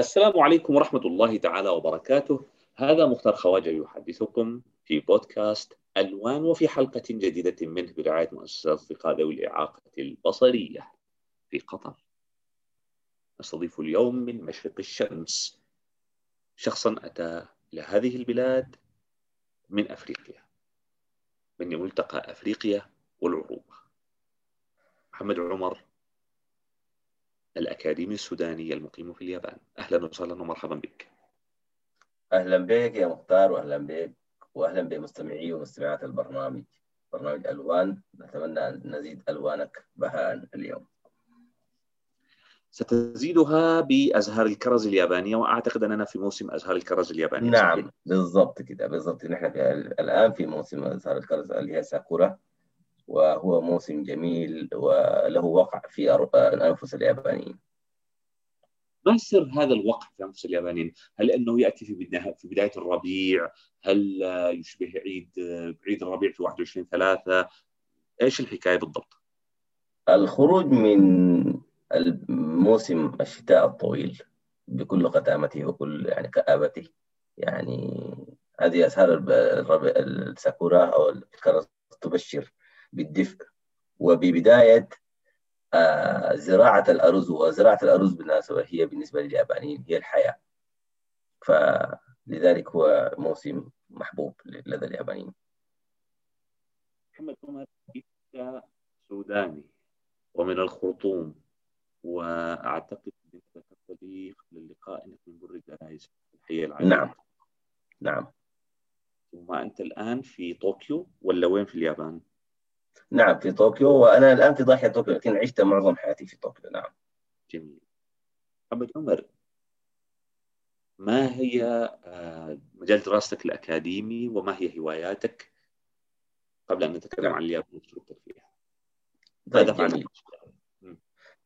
السلام عليكم ورحمة الله تعالى وبركاته. هذا مختار خواجة يحدثكم في بودكاست ألوان وفي حلقة جديدة منه برعاية مؤسسة أصدقاء ذوي الإعاقة البصرية في قطر. نستضيف اليوم من مشرق الشمس. شخصا أتى إلى هذه البلاد من أفريقيا من ملتقى أفريقيا والعروبة. محمد عمر الأكاديمي السوداني المقيم في اليابان. أهلا وسهلا ومرحبا بك. أهلا بك يا مختار وأهلا بك وأهلا بمستمعي ومستمعات البرنامج. برنامج ألوان. نتمنى أن نزيد ألوانك بهاء اليوم. ستزيدها بأزهار الكرز اليابانية وأعتقد أننا في موسم أزهار الكرز اليابانية نعم. بالضبط كده بالضبط. نحن في الآن في موسم أزهار الكرز اللي هي ساكورا. وهو موسم جميل وله وقع في أنفس اليابانيين ما سر هذا الوقع في أنفس اليابانيين؟ هل أنه يأتي في في بداية الربيع؟ هل يشبه عيد عيد الربيع في 21 3 إيش الحكاية بالضبط؟ الخروج من الموسم الشتاء الطويل بكل قتامته وكل يعني كآبته يعني هذه أسهار الساكورا أو الكرز تبشر بالدفء. وببداية آه، زراعة الأرز وزراعة الأرز بالمناسبة هي بالنسبة لليابانيين هي الحياة. فلذلك هو موسم محبوب لدى اليابانيين. محمد عمر سوداني ومن الخرطوم وأعتقد أنك ذكرت لي قبل اللقاء إنك من بر الدرايز الحية العالمية. نعم. نعم. ثم أنت الآن في طوكيو ولا وين في اليابان؟ نعم في طوكيو وأنا الآن في ضاحية طوكيو لكن عشت معظم حياتي في طوكيو نعم. جميل. محمد عمر ما هي آه، مجال دراستك الأكاديمي وما هي هواياتك؟ قبل أن نتكلم عن اليابان وأسلوبك فيها طيب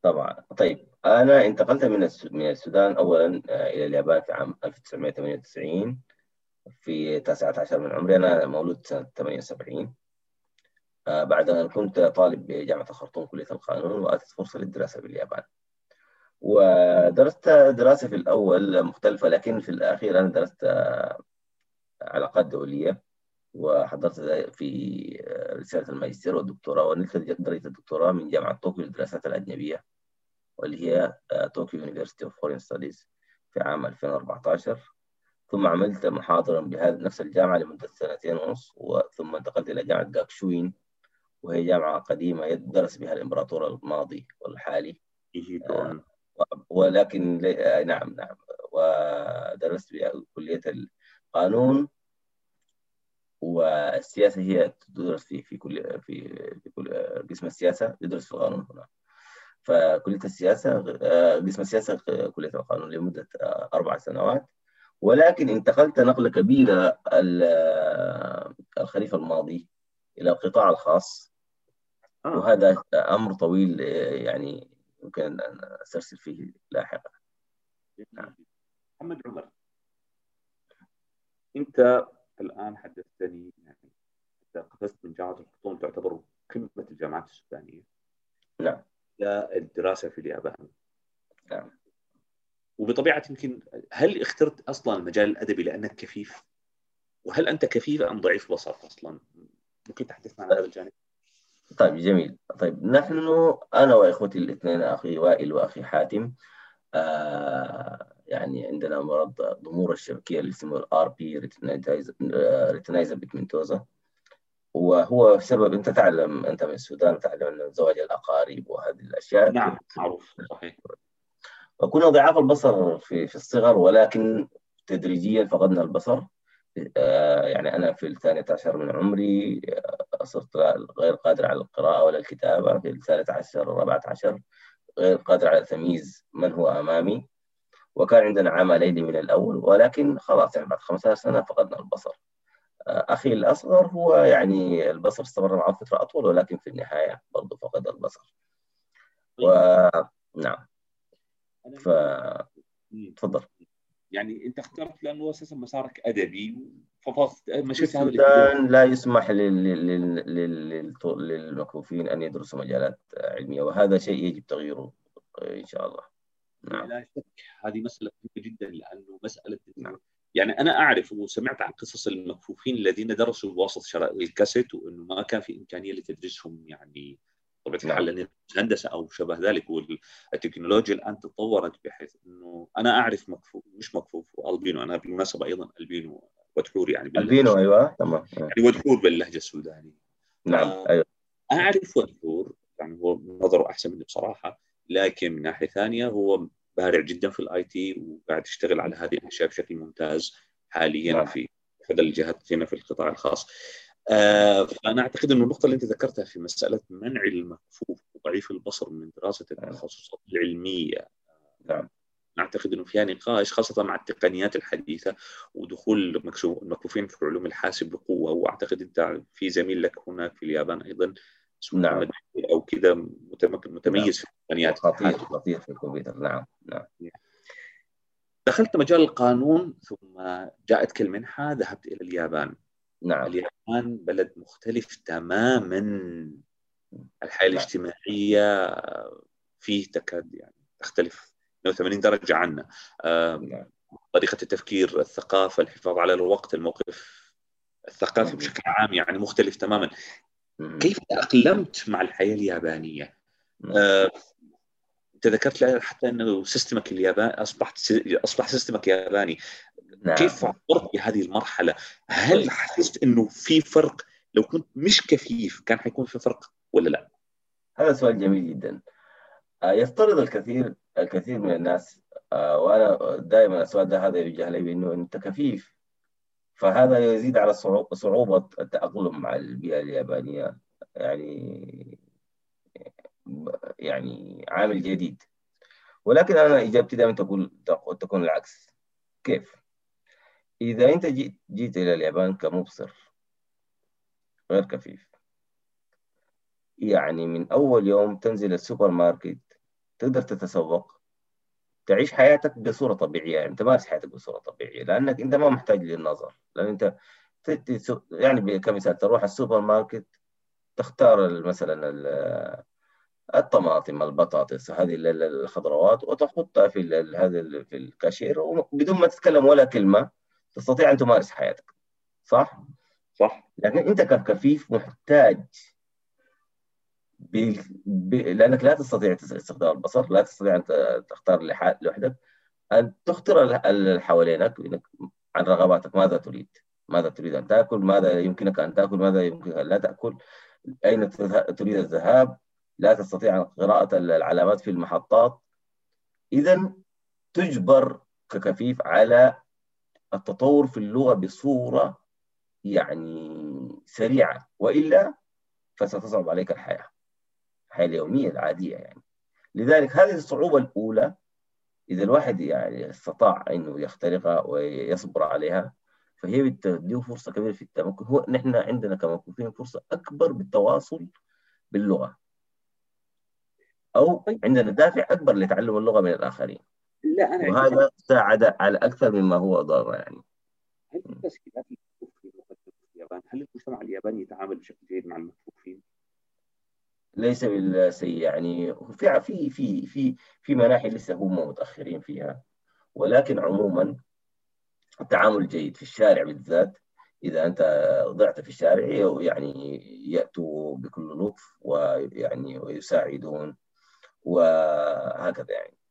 طبعا. طيب أنا انتقلت من من السودان أولا آه، إلى اليابان في عام 1998 في 19 من عمري أنا مولود سنة 78 آه، بعد أن كنت طالب بجامعة الخرطوم كلية القانون وأتت فرصة للدراسة باليابان. ودرست دراسة في الأول مختلفة لكن في الأخير أنا درست آه، علاقات دولية وحضرت في آه، رسالة الماجستير والدكتوراه ونلت درجة الدكتوراه من جامعة طوكيو للدراسات الأجنبية واللي هي Tokyo University of Foreign Studies في عام 2014 ثم عملت محاضرا بهذه نفس الجامعة لمدة سنتين ونص ثم انتقلت إلى جامعة جاكشوين وهي جامعة قديمة يدرس بها الإمبراطور الماضي والحالي. آه ولكن آه نعم نعم. ودرست بها كلية القانون. والسياسة هي تدرس في في كل في في كل قسم السياسة يدرس في القانون هنا. فكلية السياسة آه، قسم السياسة كلية القانون لمدة أربع سنوات. ولكن انتقلت نقلة كبيرة الخريف الماضي إلى القطاع الخاص. آه. وهذا أمر طويل يعني يمكن أن أسترسل فيه لاحقا نعم. محمد عمر أنت الآن حدثتني يعني أنت قفزت من جامعة الخرطوم تعتبر قمة الجامعات السودانية نعم للدراسه في اليابان نعم وبطبيعة يمكن هل اخترت أصلا المجال الأدبي لأنك كفيف؟ وهل أنت كفيف أم ضعيف بصر أصلا؟ ممكن تحدثنا عن هذا الجانب؟ طيب جميل. طيب نحن أنا وإخوتي الاثنين أخي وائل وأخي حاتم آه يعني عندنا مرض ضمور الشبكية اللي اسمه ال RP ريتنايزا بيتمنتوزا وهو سبب أنت تعلم أنت من السودان تعلم أن زواج الأقارب وهذه الأشياء نعم معروف صحيح. وكنا ضعاف البصر في في الصغر ولكن تدريجيا فقدنا البصر. آه، يعني أنا في الثانية عشر من عمري آه، صرت غير قادر على القراءة ولا الكتابة. في الثالث عشر الرابعة عشر غير قادر على تمييز من هو أمامي. وكان عندنا عمى ليلي من الأول ولكن خلاص يعني بعد 15 سنة فقدنا البصر. آه، أخي الأصغر هو يعني البصر استمر معه فترة أطول ولكن في النهاية برضه فقد البصر. و... نعم. ف تفضل. يعني انت اخترت لأنه أساسا مسارك أدبي ففصت مشيت هذا السودان لا يسمح للمكفوفين أن يدرسوا مجالات علمية وهذا شيء يجب تغييره إن شاء الله. نعم لا شك هذه مسألة مهمة جدا لأنه مسألة نعم. يعني أنا أعرف وسمعت عن قصص المكفوفين الذين درسوا بواسطه شراء الكاسيت وإنه ما كان في إمكانية لتدريسهم يعني الحال لأن هندسه أو شبه ذلك والتكنولوجيا الآن تطورت بحيث إنه أنا أعرف مكفوف مش مكفوف والبينو أنا بالمناسبة أيضا ألبينو ودحور يعني ألبينو أيوه تمام. يعني ودحور باللهجة السودانية. نعم آه أيوه. أعرف ودحور يعني هو نظره أحسن مني بصراحة لكن من ناحية ثانية هو بارع جدا في ال IT وقاعد يشتغل على هذه الأشياء بشكل ممتاز حاليا نعم. في احدى الجهات هنا في القطاع الخاص. آه فأنا أعتقد انه النقطة اللي أنت ذكرتها في مسألة منع المكفوف وضعيف البصر من دراسة نعم. التخصصات العلمية. نعم. نعتقد إنه فيها نقاش خاصة مع التقنيات الحديثة ودخول المكفوفين في علوم الحاسب بقوة. وأعتقد أنت في زميل لك هناك في اليابان أيضا اسمه نعم. أو كذا متميز نعم. في التقنيات. خطير خطير في الكمبيوتر. نعم نعم. دخلت مجال القانون ثم جاءتك المنحه ذهبت إلى اليابان. نعم اليابان بلد مختلف تماما الحياة نعم. الاجتماعية فيه تكاد يعني تختلف 180 درجة عنا نعم. طريقة التفكير الثقافة الحفاظ على الوقت الموقف الثقافي نعم. بشكل عام يعني مختلف تماما كيف تأقلمت مع الحياة اليابانية؟ آه، انت ذكرت حتى انه system ك الياباني أصبحت أصبح system ك ياباني نعم. كيف عبرت بهذه المرحلة؟ هل حسيت إنه في فرق لو كنت مش كفيف كان حيكون في فرق ولا لا؟ هذا سؤال جميل جدا آه، يفترض الكثير الكثير من الناس آه، وأنا دائما السؤال ده هذا يوجه لي بإنه أنت كفيف فهذا يزيد على صعوبة التأقلم مع البيئة اليابانية يعني يعني عامل جديد. ولكن أنا إجابتي دائما تقول تكون العكس. كيف؟ إذا أنت جيت, جيت إلى اليابان كمبصر غير كفيف. يعني من أول يوم تنزل السوبر ماركت تقدر تتسوق تعيش حياتك بصورة طبيعية. يعني تمارس حياتك بصورة طبيعية لأنك أنت ما محتاج للنظر. لأن أنت يعني كمثال تروح السوبر ماركت تختار مثلا الطماطم البطاطس هذه الخضروات وتحطها في هذا في الكاشير وبدون ما تتكلم ولا كلمة تستطيع أن تمارس حياتك. صح؟ صح. لكن أنت كفيف محتاج ب... ب... لأنك لا تستطيع استخدام البصر لا تستطيع أن تختار لوحدك أن تخطر اللي حوالينك عن رغباتك. ماذا تريد؟ ماذا تريد أن تأكل؟ ماذا يمكنك أن تأكل؟ ماذا يمكنك أن لا تأكل؟ أين تريد الذهاب؟ لا تستطيع قراءة العلامات في المحطات. اذا تجبر ككفيف على التطور في اللغة بصورة يعني سريعة وإلا فستصعب عليك الحياة الحياة اليومية العادية يعني. لذلك هذه الصعوبة الأولى إذا الواحد يعني استطاع إنه يخترقها ويصبر عليها فهي بتديه فرصة كبيرة في التمكن. هو نحن عندنا كمكفوفين فرصة أكبر بالتواصل باللغة. أو طيب. عندنا دافع أكبر لتعلم اللغة من الآخرين. لا أنا وهذا ساعد على أكثر مما هو ضار يعني. هل التسهيلات في اليابان؟ هل المجتمع الياباني يتعامل بشكل جيد مع المكفوفين؟ ليس بالسيء يعني. في في في في في مناحي لسه هم متأخرين فيها. ولكن عموما التعامل جيد في الشارع بالذات. إذا أنت ضعت في الشارع يعني يأتوا بكل لطف ويعني ويساعدون. وهكذا يعني.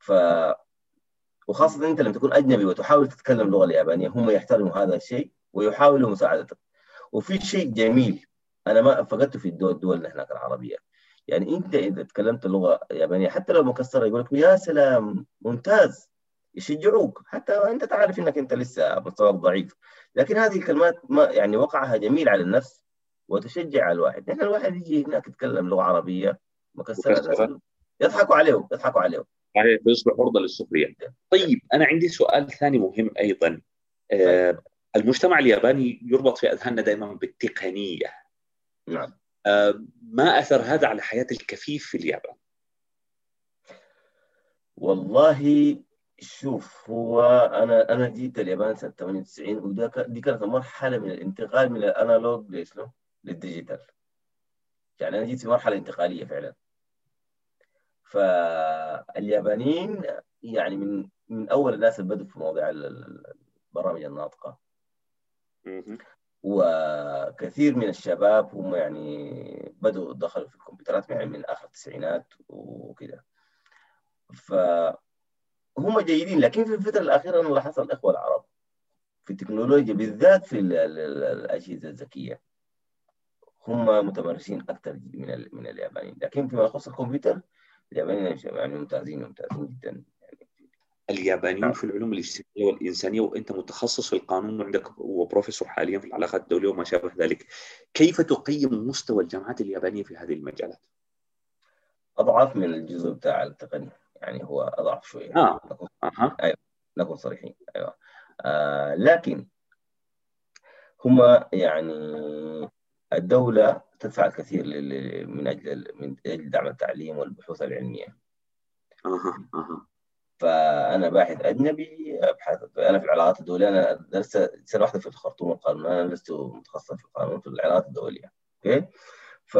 ف وخاصة أنت لما تكون أجنبي وتحاول تتكلم اللغة اليابانية هم يحترموا هذا الشيء ويحاولوا مساعدتك. وفي شيء جميل أنا ما فقدته في الدول الدول هناك العربية. يعني أنت إذا تكلمت اللغة اليابانية حتى لو مكسرة يقول لك يا سلام ممتاز يشجعوك. حتى أنت تعرف إنك أنت لسه مستواك ضعيف. لكن هذه الكلمات ما يعني وقعها جميل على النفس وتشجع على الواحد. نحن الواحد يجي هناك يتكلم لغة عربية مكسرة يضحكوا عليه يضحكوا عليه صحيح فيصبح عرضة للسخرية. طيب أنا عندي سؤال ثاني مهم أيضا. آه المجتمع الياباني يربط في أذهاننا دائما بالتقنية. نعم. آه ما أثر هذا على حياة الكفيف في اليابان؟ والله شوف هو أنا أنا جيت اليابان سنة 98 ودي كانت مرحله من الانتقال من الأنالوج لشنو؟ للديجيتال. يعني أنا جيت في مرحلة انتقالية فعلا. فاليابانيين يعني من من أول الناس اللي بدوا في مواضيع البرامج الناطقة. وكثير من الشباب هم يعني بدوا دخلوا في الكمبيوترات يعني من آخر التسعينات وكده. فهم جيدين لكن في الفترة الأخيرة أنا لاحظت الإخوة العرب في التكنولوجيا بالذات في الأجهزة الذكية هم متمرسين أكثر من من اليابانيين. لكن فيما يخص الكمبيوتر اليابانيين يعني ممتازين ممتازين جدا اليابانيين نعم. في العلوم الاجتماعية والإنسانية وأنت متخصص في القانون وعندك وبروفيسور حاليا في العلاقات الدولية وما شابه ذلك كيف تقيم مستوى الجامعات اليابانية في هذه المجالات؟ اضعف من الجزء بتاع التقنية يعني هو أضعف شوية آه نكون أه. أيوه نكون صريحين أيوه آه لكن هم يعني الدولة تدفع الكثير من أجل من أجل دعم التعليم والبحوث العلمية. أها أها. فأنا باحث أجنبي أبحث أنا في العلاقات الدولية أنا درست سنة واحدة في الخرطوم القانون أنا لست متخصص في القانون في العلاقات الدولية. أوكي؟ ف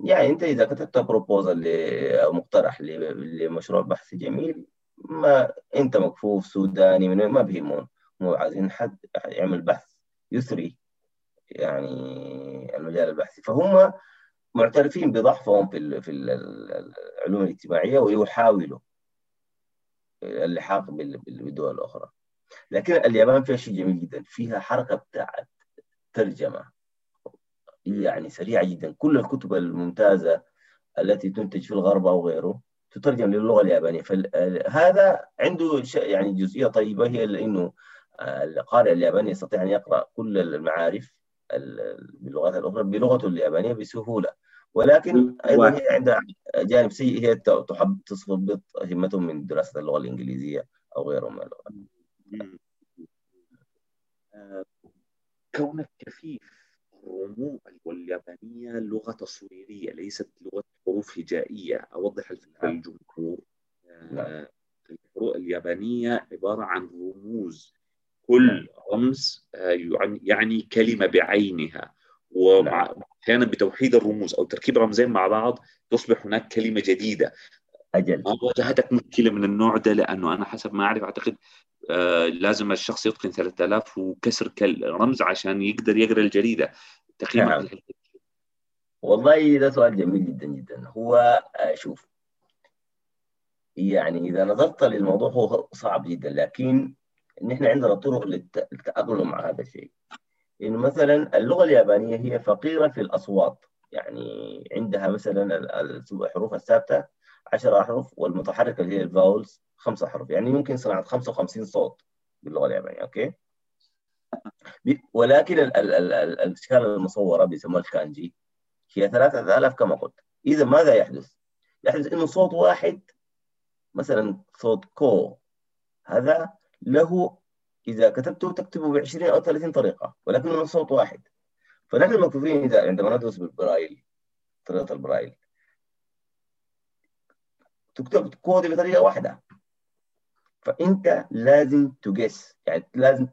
يعني أنت إذا كتبت بروبوزل أو مقترح لمشروع بحث جميل ما أنت مكفوف سوداني من ما بيهمون هم عايزين حد يعمل بحث يثري. يعني المجال البحثي. فهم معترفين بضعفهم في في العلوم الاجتماعية ويحاولوا اللحاق بالدول الأخرى. لكن اليابان فيها شيء جميل جدا. فيها حركة بتاعت ترجمة يعني سريعة جدا. كل الكتب الممتازة التي تنتج في الغرب أو غيره تترجم للغة اليابانية. فهذا عنده يعني جزئية طيبة. هي إنه القارئ الياباني يستطيع أن يقرأ كل المعارف باللغات الاخرى بلغته اليابانيه بسهولة. ولكن أيضا هي عندها جانب سيء هي تحب تصبط همتهم من دراسة اللغة الإنجليزية أو غيره من اللغات. كونك كفيف الرموز واليابانية لغة تصويرية ليست لغة حروف هجائية. أوضح نعم. للجمهور. نعم. الحروف اليابانية عبارة عن رموز. كل نعم. رمز آه، يعني-, كلمة بعينها. وأحيانا بتوحيد الرموز أو تركيب رمزين مع بعض تصبح هناك كلمة جديدة. أجل. ما واجهتك مشكلة من النوع ده؟ لأنه أنا حسب ما أعرف أعتقد آه لازم الشخص يتقن 3000 وكسر رمز عشان يقدر يقرأ الجريدة. تقييمك نعم. والله ده سؤال جميل جدا جدا. هو آه، شوف يعني إذا نظرت للموضوع هو صعب جدا لكن نحن عندنا طرق للتأقلم مع هذا الشيء. إنه مثلا اللغة اليابانية هي فقيرة في الأصوات. يعني عندها مثلا الحروف الثابتة 10 أحرف والمتحركة اللي هي ال vowels خمسة أحرف يعني ممكن صناعة 55 صوت باللغة اليابانية okay؟ ولكن الأشكال المصورة بيسموها الكانجي هي 3000 كما قلت. إذا ماذا يحدث؟ يحدث إنه صوت واحد مثلا صوت كو هذا له إذا كتبته تكتبه ب 20 أو 30 طريقة ولكنه صوت واحد. فنحن المكفوفين إذا عندما ندرس بالبرايل طريقة البرايل. تكتب كو بطريقة واحدة. فإنت لازم ت guess يعني لازم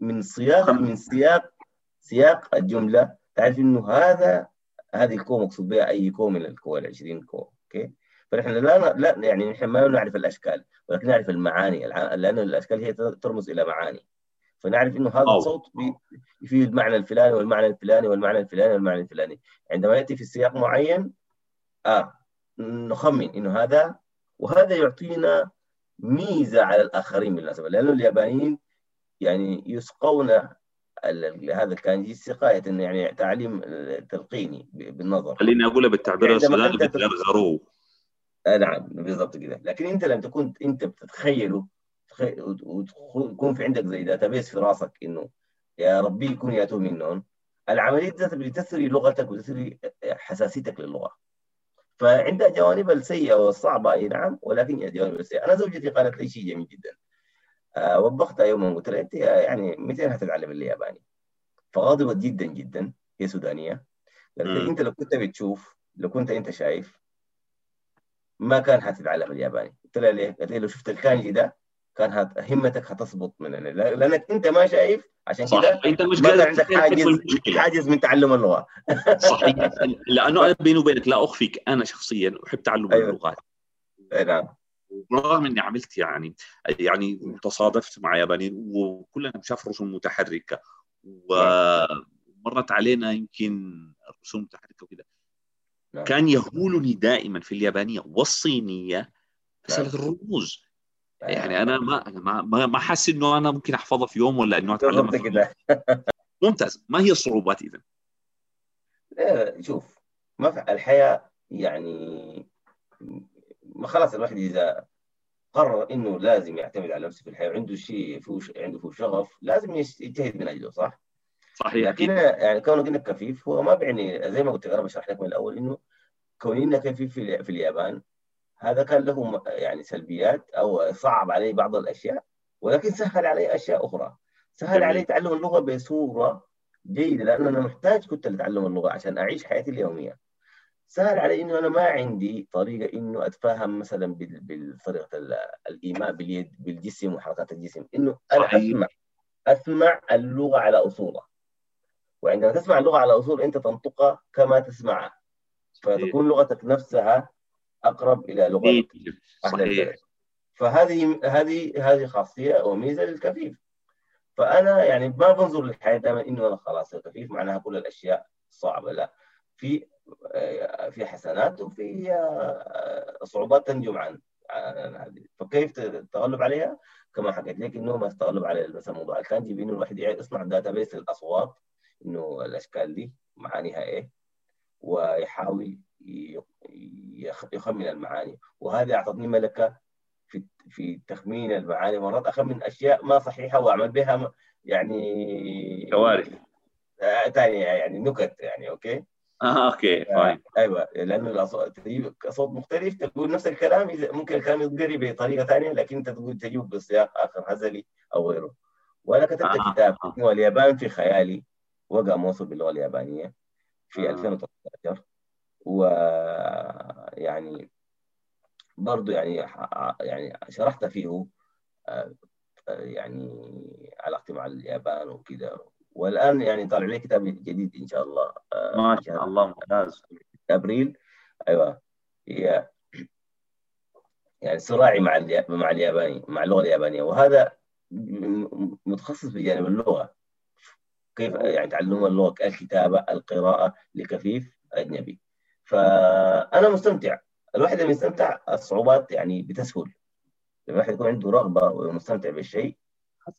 من سياق من سياق سياق الجملة تعرف إنه هذا هذه الكو مقصود بها أي كو من الكو ال 20 كو okay؟ فنحن لا لا يعني نحن ما نعرف الأشكال. ولكن نعرف المعاني. لأن الأشكال هي ترمز إلى معاني. فنعرف إنه هذا الصوت في المعنى الفلاني والمعنى الفلاني والمعنى الفلاني والمعنى الفلاني. عندما يأتي في سياق معين آه نخمن إنه هذا وهذا يعطينا ميزة على الآخرين بالمناسبة. لأنه اليابانيين يعني يسقون هذا الكانجي سقايه يعني تعليم تلقيني بالنظر. خليني اقولها بالتعبير السوداني بتغرغروه نعم بالضبط كده. لكن انت لما تكون انت بتتخيله وتكون في عندك زي داتابيس في راسك إنه يا ربي يكون ياتوا منهم العملية ذاتها بتثري لغتك وتثري حساسيتك للغة. فعندها جوانب السيئة والصعبة أي نعم ولكن هي جوانب السيئة. أنا زوجتي قالت لي شيء جميل جدا. آه وبختها يوما قلت لها انت يعني متى هتتعلم الياباني؟ فغضبت جدا جدا هي سودانية. قالت لي أنت لو كنت بتشوف لو كنت أنت شايف ما كان حتتعلم الياباني. قلت لها ليه؟ قالت لي لو شفت الكانجي ده كان هت... همتك هتسقط من لأنك أنت ما شايف عشان كده أنت مش ما عندك حاجز حاجز من تعلم اللغة. صحيح. لأنه أنا بيني وبينك لا أخفيك أنا شخصيا أحب تعلم أيوة. اللغات. نعم. رغم إني عملت يعني يعني تصادفت مع يابانيين وكلنا مشاف رسوم متحركة ومرت علينا يمكن رسوم متحركة وكذا كان يهولني دائما في اليابانية والصينية مسألة. الرموز يعني أنا ما ما ما حاسس إنه أنا ممكن أحفظها في يوم ولا إنه أتعلمها كده ممتاز ما هي الصعوبات اذا؟ شوف ما في الحياة يعني ما خلاص الواحد إذا قرر إنه لازم يعتمد على نفسه في الحياة وعنده شيء فيه عنده فيه شغف لازم يجتهد من أجله صح؟ صحيح. لكن يعني كونك إنك كفيف هو ما بيعني زي ما قلت أنا بشرح لك من الأول إنه كوني إنك كفيف في, في اليابان هذا كان له يعني سلبيات أو صعب علي بعض الأشياء ولكن سهل علي أشياء أخرى. سهل جميل. علي تعلم اللغة بصورة جيدة لأنه أنا محتاج كنت لتعلم اللغة عشان أعيش حياتي اليومية. سهل علي إنه أنا ما عندي طريقة إنه أتفاهم مثلا بطريقه الإيماء باليد بالجسم وحركات الجسم إنه أنا اسمع أسمع اللغة على أصولها. وعندما تسمع اللغة على أصول أنت تنطقها كما تسمعها فتكون لغتك نفسها أقرب إلى لغة صحيح. فهذه هذه هذه خاصية وميزة للكفيف. فأنا يعني ما بنظر للحياة دائما إنه أنا خلاص الكفيف معناها كل الأشياء صعبة. لا. في في حسنات وفي صعوبات تنجم عن هذه. فكيف التغلب عليها؟ كما حكيت لك إنه ما التغلب على مثلا موضوع الكانجي بإنه الواحد يصنع database للأصوات إنه الأشكال دي معانيها إيه ويحاول يخمن المعاني. وهذه أعطتني ملكة في في تخمين المعاني مرات اخمن أشياء ما صحيحة وأعمل بها يعني كوارث. ثانية يعني نكت يعني okay؟ آه okay fine. أيوه لأنه الاصوات تجيب صوت مختلف تقول نفس الكلام ممكن الكلام يتقري بطريقة ثانية لكن أنت تقول تجيب بسياق آخر هزلي أو غيره. وأنا كتبت آه. كتاب اسمه اليابان في خيالي. وقع موصول باللغة اليابانية في آه. 2013 ويعني برضه يعني يعني شرحت فيه آه، يعني علاقتي مع اليابان وكذا والآن يعني طالع لي كتاب جديد إن شاء الله آه، ما شاء الله ممتاز. أبريل. أيوه. هي يعني صراعي مع مع الياباني مع اللغة اليابانية. وهذا متخصص بجانب اللغة. كيف يعني تعلم اللغة الكتابة القراءة لكفيف أجنبي. فأنا مستمتع. الواحد لما يستمتع الصعوبات يعني بتسهل. لما الواحد يكون عنده رغبة ومستمتع بالشيء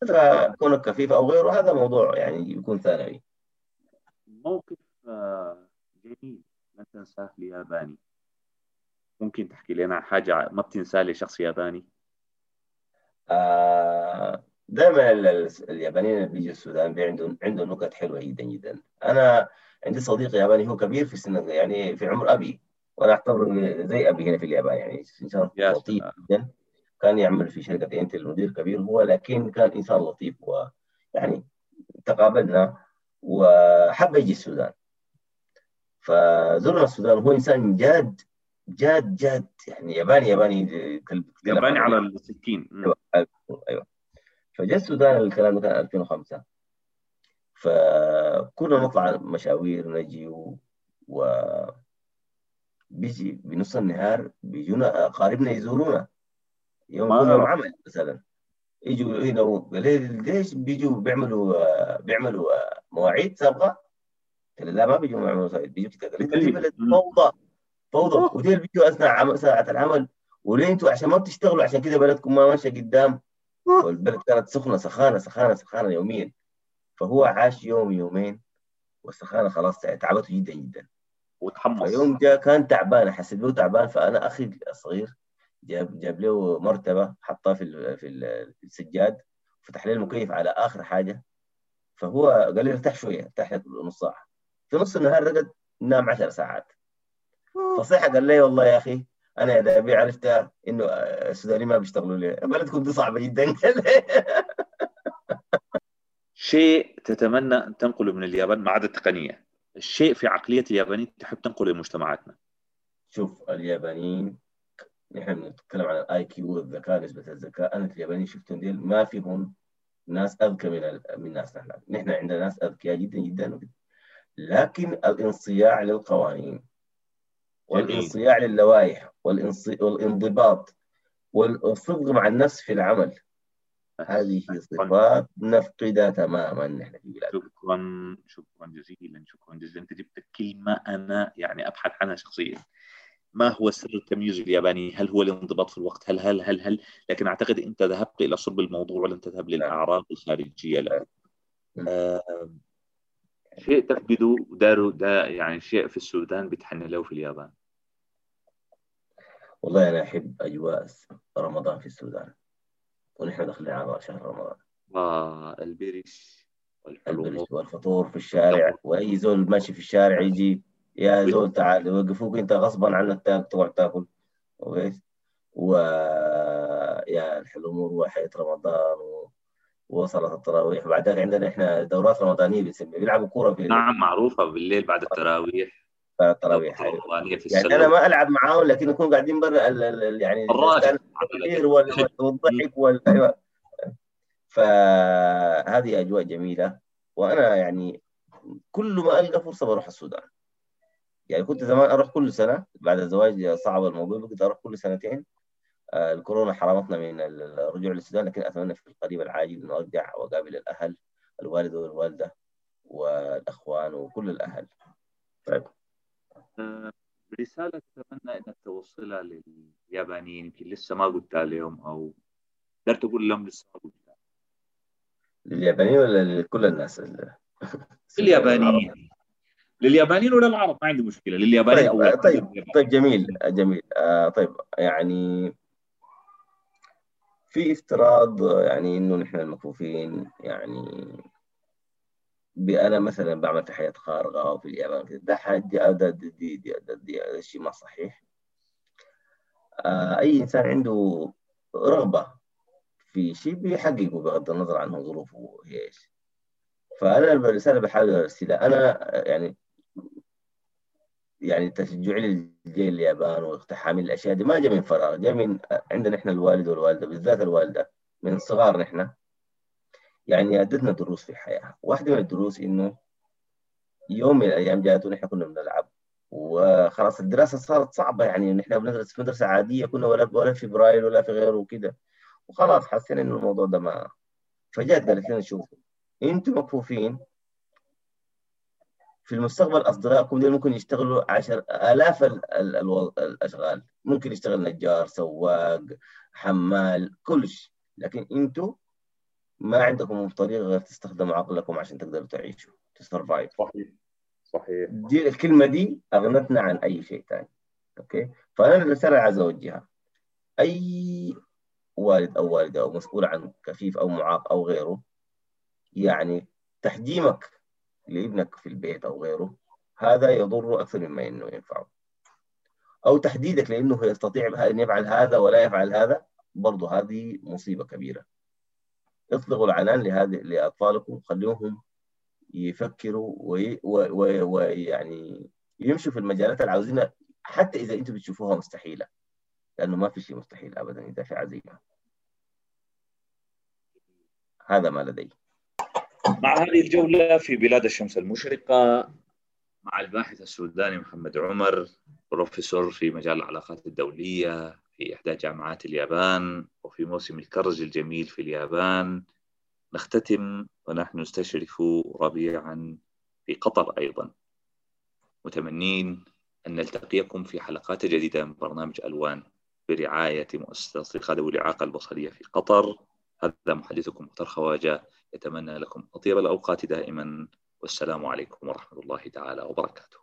فكونك كفيف أو غيره هذا موضوع يعني يكون ثانوي. موقف آه، جميل. ما تنساه لياباني. ممكن تحكي لنا حاجة ما بتنساه لشخص ياباني؟ آه دائما اليابانيين اللي بيجوا السودان عندهم عندهم نكت حلوة جدا جدا. أنا عندي صديق ياباني هو كبير في السن يعني في عمر أبي وأنا أعتبره زي أبي هنا في اليابان يعني انسان لطيف جدا. كان يعمل في شركة أنتل مدير كبير هو لكن كان انسان لطيف ويعني تقابلنا وحب يجي السودان. فزرنا السودان هو إنسان جاد جاد جاد. يعني ياباني ياباني ياباني على السكين. أيوه أيوه. فجاء السودان الكلام كان 2005 فكنا نطلع مشاوير نجي و, و... بيجي بنص النهار بيجونا قاربنا يزورونا. يوم يوم عمل مثلا. يجوا هنا قال ليش بيجوا بيعملوا بيعملوا مواعيد سابقة؟ لا ما بيجوا يعملوا مواعيد. بيجوا كده. فوضى فوضى. وديل بيجوا أثناء ساعة العمل. وليه أنتوا عشان ما بتشتغلوا؟ عشان كده بلدكم ما ماشية قدام. والبلد كانت سخنة سخانة سخانة سخانة يوميا. فهو عاش يوم يومين والسخانة خلاص تعبته جدا جدا. وتحمص. فيوم جاء كان تعبان حسيت به تعبان. فأنا أخي الصغير جاب جاب له مرتبة حطها في في السجاد فتح لي المكيف على آخر حاجة. فهو قال لي ارتاح شوية ارتاح نص ساعة. في نص النهار رقد نام 10 ساعات. فصيح قال لي والله يا أخي أنا يا دابي عرفت إنه السودانيين ما بيشتغلوا لي بلدكم دي صعبة جدا. شيء تتمنى أن تنقله من اليابان ما عدا التقنيه الشيء في عقلية اليابانيين تحب تنقله لمجتمعاتنا. شوف اليابانيين نحن بنتكلم عن ال IQ والذكاء نسبة الذكاء. أنا اليابانيين شفتهم ديل ما فيهم ناس أذكى من من ناس نحن. نحن عندنا ناس أذكياء جدا جدا. لكن الانصياع للقوانين والانصياع للوائح والانضباط والصدق مع النفس في العمل هذه صفات نفقدها تماما نحن في بلادنا شكرا شكرا جزيلا شكرا جزيلا أنت جبت كلمة أنا يعني أبحث عنها شخصيا ما هو سر التمييز الياباني؟ هل هو الانضباط في الوقت؟ هل هل هل هل؟ لكن أعتقد أنت ذهبت إلى صلب الموضوع ولم تذهب للأعراض الخارجية له. آه شيء تفقده داروا دا يعني شيء في السودان بتحن له في اليابان. والله أنا أحب أجواء رمضان في السودان. ونحن داخلين على شهر رمضان. آه البرش والبرش والفطور في الشارع وأي زول ماشي في الشارع يجي يا زول تعال يوقفوك أنت غصبا عنك تقعد تاكل. و يا الحلمور وحياة رمضان و... وصلت التراويح. بعدين عندنا إحنا دورات رمضانية بنسميها بيلعبوا كورة في نعم معروفة بالليل بعد التراويح. بعد التراويح يعني أنا ما ألعب معاهم لكن نكون قاعدين برا يعني الراجل والضحك وال أيوه. فهذه أجواء جميلة وأنا يعني كل ما ألقى فرصة بروح السودان. يعني كنت زمان أروح كل سنة بعد الزواج صعب الموضوع كنت أروح كل سنتين. الكورونا حرمتنا من الرجوع للسودان لكن أتمنى في القريب العاجل إنه أرجع وأقابل الأهل الوالد والوالدة والأخوان وكل الأهل. طيب. رسالة تتمنى انك توصلها لليابانيين يمكن لسه ما قلتها لهم أو قدرت تقول لهم لسه ما قلتها لليابانيين ولا لكل الناس؟ لليابانيين لليابانيين ولا العرب ما عندي مشكلة لليابانيين طيب أولا. طيب طيب جميل جميل آه طيب يعني في افتراض يعني إنه نحن المكفوفين يعني أنا مثلا بعمل في حياة خارقة أو في اليابان كده ده دي دي, دي, دي, شيء ما صحيح. آه أي إنسان عنده رغبة في شيء بيحققه بغض النظر عن ظروفه هي إيش. فأنا الرسالة بحاول أرسلها. أنا يعني يعني تشجعي للجيل اليابان واقتحامي الأشياء دي. ما جاء من فراغ جاء من عندنا إحنا الوالد والوالدة بالذات الوالدة من صغار نحن يعني ادتنا دروس في الحياة. واحدة من الدروس إنه يوم من الأيام جاءت ونحن كنا بنلعب. وخلاص الدراسة صارت صعبة يعني نحن بندرس في مدرسه عادية كنا ولا ولا في برايل ولا في غيره وكده. وخلاص حسينا إنه الموضوع ده ما فجات قالت لنا شوفوا أنتم مكفوفين في المستقبل أصدقائكم دول ممكن يشتغلوا عشر آلاف الأشغال. ممكن يشتغل نجار سواق حمال كل شيء. لكن أنتم ما عندكم طريقه غير تستخدموا عقلكم عشان تقدروا تعيشوا ت survive صحيح صحيح. دي الكلمة دي أغنتنا عن أي شيء ثاني okay؟ فأنا الرساله اللي عايز اوجهها أي والد أو والدة أو مسؤول عن كفيف أو معاق أو غيره يعني تحجيمك لابنك في البيت أو غيره هذا يضر أكثر مما إنه ينفعه. أو تحديدك لإنه يستطيع أن يفعل هذا ولا يفعل هذا برضه هذه مصيبة كبيرة. اطلقوا العنان لهذه لأطفالكم خلوهم يفكروا ويعني وي... يمشوا في المجالات اللي عاوزينها حتى إذا أنتم بتشوفوها مستحيلة لأنه ما في شيء مستحيل ابدا إذا في عزيمة. هذا ما لدي. مع هذه الجولة في بلاد الشمس المشرقة مع الباحث السوداني محمد عمر بروفيسور في مجال العلاقات الدولية في إحدى جامعات اليابان وفي موسم الكرز الجميل في اليابان. نختتم ونحن نستشرف ربيعا في قطر أيضا. متمنين أن نلتقيكم في حلقات جديدة من برنامج ألوان برعاية مؤسسة ذوي الإعاقة البصرية في قطر. هذا محدثكم مختار خواجة. يتمنى لكم أطيب الأوقات دائما. والسلام عليكم ورحمة الله تعالى وبركاته.